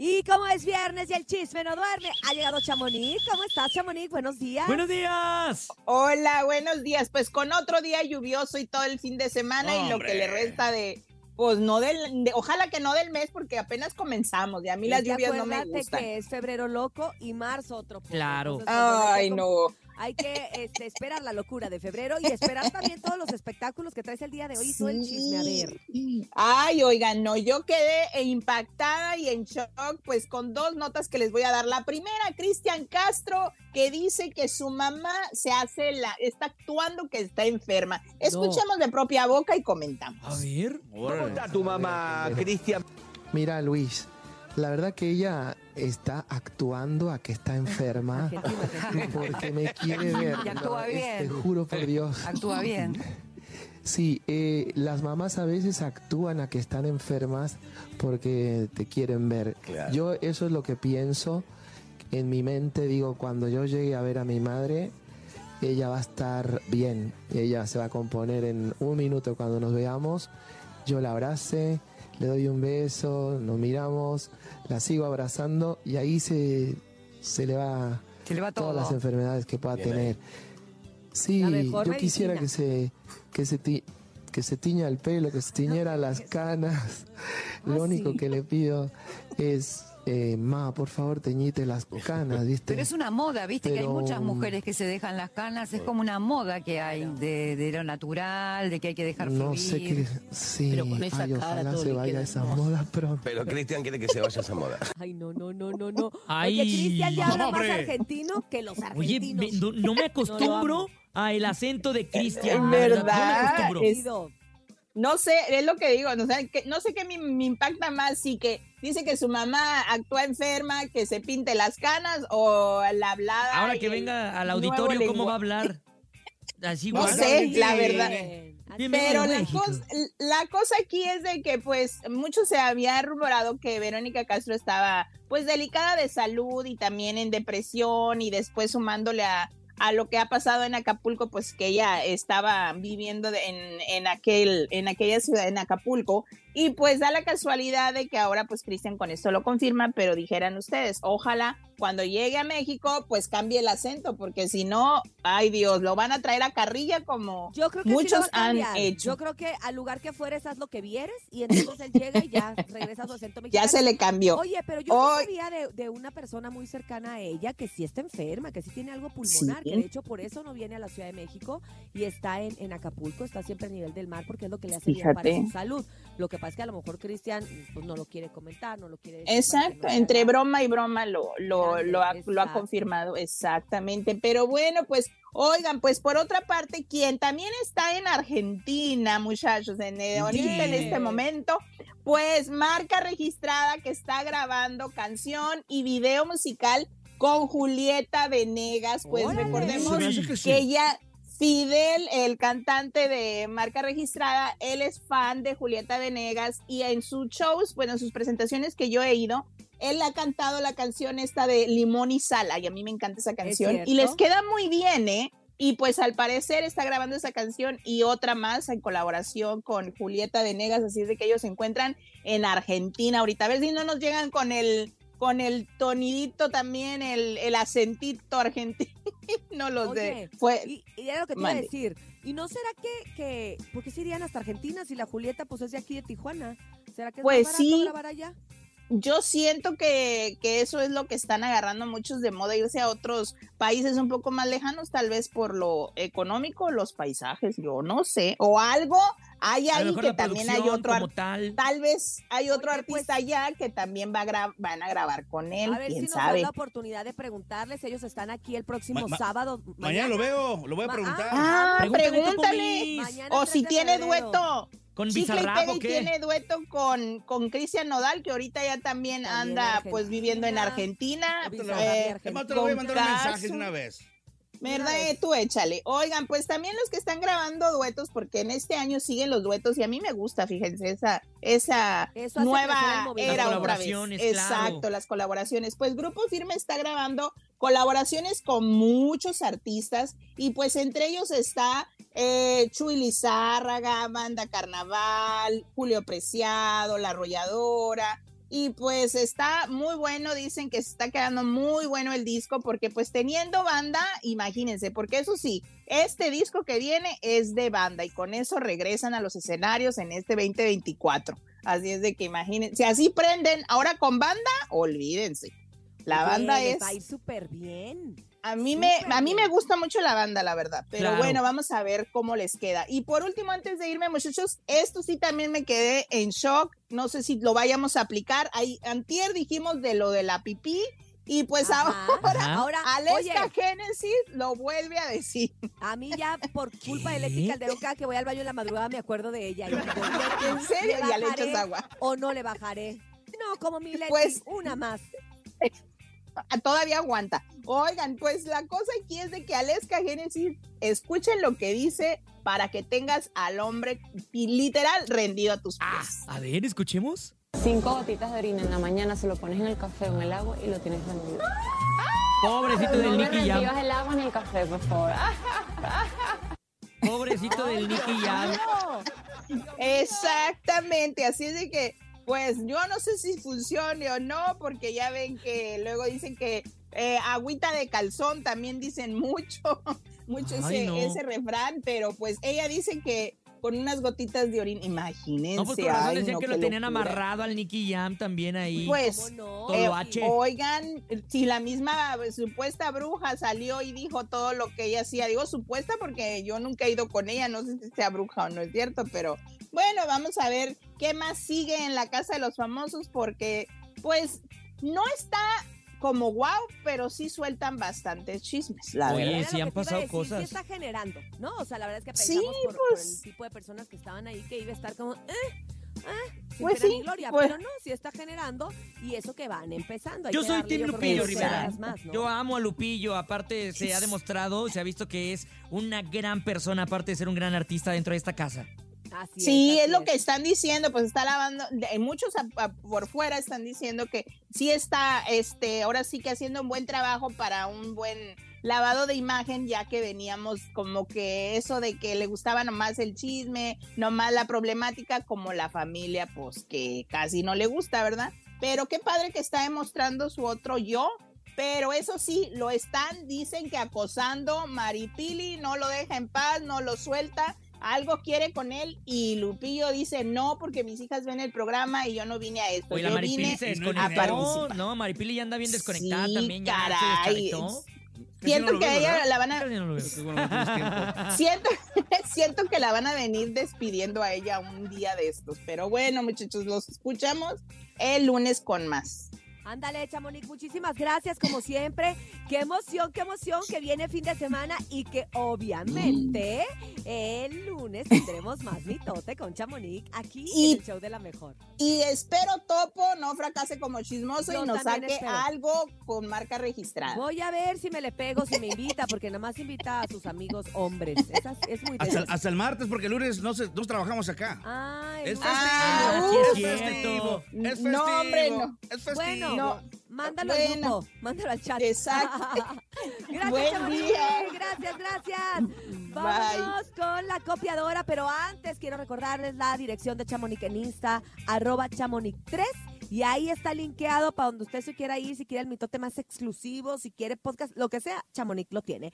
Y como es viernes y el chisme no duerme, ha llegado Chamonix. ¿Cómo estás, Chamonix? Buenos días. Buenos días. Hola, buenos días. Pues con otro día lluvioso y todo el fin de semana y lo que le resta de, pues no del, de- ojalá que no del mes porque apenas comenzamos y a mí las lluvias no me gustan. que es febrero loco y marzo otro poco. Claro. Entonces, pues, Ay, no. Hay que este, esperar la locura de febrero y esperar también todos los espectáculos que traes el día de hoy y todo el chisme. A ver. Ay, oigan, no, yo quedé impactada y en shock, pues con dos notas que les voy a dar. La primera, Cristian Castro, que dice que su mamá se hace la, está actuando que está enferma. Escuchemos de propia boca y comentamos. A ver. ¿Cómo está tu mamá, Cristian? Mira, Luis, la verdad que ella está actuando a que está enferma porque me quiere ver. Y actúa ¿no? Es- bien. Te juro por Dios. Actúa bien. Sí, eh, las mamás a veces actúan a que están enfermas porque te quieren ver. Claro. Yo eso es lo que pienso en mi mente. Digo, cuando yo llegue a ver a mi madre, ella va a estar bien. Ella se va a componer en un minuto cuando nos veamos. Yo la abrace, le doy un beso, nos miramos, la sigo abrazando y ahí se, se le va Se le va todas las enfermedades que pueda Bien ahí. tener. Sí, yo quisiera que se que se ti- que se tiña el pelo, que se tiñera las canas. Lo Ah, único sí. que le pido es eh, ma, por favor, teñite las canas, ¿viste? Pero es una moda, viste que hay muchas mujeres que se dejan las canas, es como una moda que hay de, de lo natural, de que hay que dejar no fluir. sé qué, sí, Pero con esa ay, cara ojalá se vaya esa hermoso. moda pronto. Pero Cristian quiere que se vaya esa moda. Ay, no, no, no, no, no. Ay, Oye, Cristian ya habla más argentino que los Oye, argentinos. me- no, no me acostumbro a el acento de Cristian. En verdad, No me acostumbro. es- No sé, es lo que digo, no sé, que, no sé qué me, me impacta más, si que dice que su mamá actúa enferma, que se pinte las canas o la hablada. Ahora que venga al auditorio, ¿cómo va a hablar? Así No igual. sé, la verdad. Pero la cosa, la cosa aquí es de que pues mucho se había rumorado que Verónica Castro estaba pues delicada de salud y también en depresión y después sumándole a, a lo que ha pasado en Acapulco pues que ella estaba viviendo de- en, en aquel en aquella ciudad en Acapulco y pues da la casualidad de que ahora pues Cristian con esto lo confirma pero dijeran ustedes ojalá cuando llegue a México pues cambie el acento porque si no ay Dios lo van a traer a carrilla como Yo creo que sí lo Muchos han hecho. Yo creo que al lugar que fueres, haz lo que vieres y entonces él llega y ya regresa a su acento mexicano. ya se le cambió Oye, pero yo Hoy- sí sabía de, de una persona muy cercana a ella que sí está enferma, que sí tiene algo pulmonar, Sí. que de hecho por eso no viene a la Ciudad de México y está en, en Acapulco, está siempre a nivel del mar porque es lo que le hace bien para su salud. Lo que pasa es que a lo mejor Cristian pues, no lo quiere comentar, no lo quiere decir. Exacto, no entre broma y broma lo, lo, Lo, ha, lo ha exacto. confirmado exactamente. Pero bueno, pues, oigan, pues por otra parte, quien también está en Argentina, muchachos, en, eh, ahorita en este momento, pues marca registrada que está grabando canción y video musical con Julieta Venegas. Pues Órale. recordemos que sí. que ella, Fidel, el cantante de marca registrada, él es fan de Julieta Venegas y en sus shows, bueno, en sus presentaciones que yo he ido, él ha cantado la canción esta de Limón y Sala y a mí me encanta esa canción y les queda muy bien, ¿eh? Y pues al parecer está grabando esa canción y otra más en colaboración con Julieta Venegas, así es de que ellos se encuentran en Argentina ahorita. A ver si no nos llegan con el con el tonidito también, el, el acentito argentino, los de fue Y, y era lo que te iba a decir. ¿Y no será que, que, por qué se irían hasta Argentina si la Julieta pues es de aquí de Tijuana? ¿Será que es Pues más sí. grabar allá? Yo siento que, que eso es lo que están agarrando muchos de moda, irse a otros países un poco más lejanos, tal vez por lo económico, los paisajes, yo no sé, o algo hay ahí que también hay otro tal. tal vez hay otro Oye, pues- artista allá que también va a gra- van a grabar con él, A ver si nos dan sabe. la oportunidad de preguntarles. Ellos están aquí el próximo Ma- ma- sábado. Mañana lo veo, lo voy a preguntar. Ah, Pregúntale O 3 si tiene febrero. dueto. ¿Con Chicle Bizarrap o qué? tiene dueto con, con Cristian Nodal, que ahorita ya también, También anda pues viviendo en Argentina. Eh, te lo voy a con mandar un mensaje de Casu. una vez. ¿Verdad? Eh, Tú échale. Oigan, pues también los que están grabando duetos, porque en este año siguen los duetos y a mí me gusta, fíjense, esa, esa Eso hace crecer el nueva movimiento. era Las otra vez. colaboraciones, Exacto, claro. las colaboraciones. Pues Grupo Firme está grabando colaboraciones con muchos artistas y pues entre ellos está eh, Chuy Lizárraga, Banda Carnaval, Julio Preciado, La Arrolladora, y pues está muy bueno, dicen que se está quedando muy bueno el disco porque pues teniendo banda, imagínense, porque eso sí, este disco que viene es de banda y con eso regresan a los escenarios en este 2024. Así es de que imagínense, si así prenden ahora con banda, olvídense. La banda les es... Va a ir súper bien. A mí, me, a mí me gusta mucho la banda, la verdad. Pero Claro. bueno, vamos a ver cómo les queda. Y por último, antes de irme, muchachos, esto sí también me quedé en shock. No sé si lo vayamos a aplicar. Ahí, antier dijimos de lo de la pipí. Y pues Ajá. ahora, Ajá. ahora Oye. Aleska Genesis lo vuelve a decir. A mí ya por culpa de ¿Qué? Leti Calderón, cada que voy al baño en la madrugada me acuerdo de ella. Y digo, ¿En serio? ¿le Ya le echas agua. ¿O no le bajaré? No, como mi Leti, Pues- una más. Todavía aguanta. Oigan, pues la cosa aquí es de que Aleska Genesis, escuchen lo que dice para que tengas al hombre y literal rendido a tus Ah, pies. a ver, escuchemos. Cinco gotitas de orina en la mañana, se lo pones en el café o en el agua y lo tienes rendido. Pobrecito No del Nicky Jam. reenvías el agua ni el café, por favor. Pobrecito del Nicky Jam. No. Exactamente, así es de que, pues yo no sé si funcione o no, porque ya ven que luego dicen que eh, agüita de calzón también dicen mucho, mucho Ay, ese, no. ese refrán, pero pues ella dice que con unas gotitas de orina, imagínense. No, pues con razón ay, decían no, que lo tenían locura. amarrado al Nicky Jam también ahí. Pues, ¿Cómo no? Todo Eh, H. oigan, si la misma supuesta bruja salió y dijo todo lo que ella hacía, digo supuesta porque yo nunca he ido con ella, no sé si sea bruja o no es cierto, pero bueno, vamos a ver qué más sigue en la casa de los famosos porque pues no está como wow, pero sí sueltan bastantes chismes, la Oye, verdad. Sí han pasado decir, cosas. Sí está generando, ¿no? O sea, la verdad es que Sí, pensamos por, por pues. el tipo de personas que estaban ahí que iba a estar como, eh, eh, sin Pues sí, gloria, pues. pero no, sí está generando y eso que van empezando. hay Yo que soy creo, Lupillo Rivera. semanas más, ¿no? Yo amo a Lupillo, aparte se ha demostrado, se ha visto que es una gran persona, aparte de ser un gran artista dentro de esta casa. Así Sí, así es lo que están diciendo, pues está lavando, de- muchos a- a- por fuera están diciendo que sí está, este, ahora sí que haciendo un buen trabajo para un buen lavado de imagen, ya que veníamos como que eso de que le gustaba nomás el chisme, nomás la problemática, como la familia, pues que casi no le gusta, ¿verdad? Pero qué padre que está demostrando su otro yo. Pero eso sí, lo están, dicen que acosando, Maripili no lo deja en paz, no lo suelta, algo quiere con él y Lupillo dice no porque mis hijas ven el programa y yo no vine a esto. Oye, yo vine se a participar. No, Maripili ya anda bien desconectada Sí, también, ya caray. se. Siento no que veo, ella ¿verdad? la van a no veo. Siento, siento que la van a venir despidiendo a ella un día de estos. Pero bueno, muchachos, los escuchamos el lunes con más. Ándale, Chamonix, muchísimas gracias, como siempre. Qué emoción, qué emoción que viene fin de semana y que obviamente el lunes tendremos más mitote con Chamonix aquí Y- en el show de la mejor. Y espero Topo no fracase como chismoso Yo y nos saque espero. algo con marca registrada. Voy a ver si me le pego, si me invita, porque nada más invita a sus amigos hombres. Es muy Hasta, hasta el martes, porque el lunes no, se, no trabajamos acá. El Es festivo. Ah, es es cierto. festivo. Es No, festivo. hombre, no. Es festivo. Bueno, No. Mándalo al Bueno. grupo, mándalo al chat. Exacto. gracias, Buen día. Gracias, gracias. Vámonos con la copiadora, pero antes quiero recordarles la dirección de Chamonix en Insta, arroba Chamonix3. Y ahí está linkeado para donde usted se quiera ir, si quiere el mitote más exclusivo, si quiere podcast, lo que sea, Chamonix lo tiene.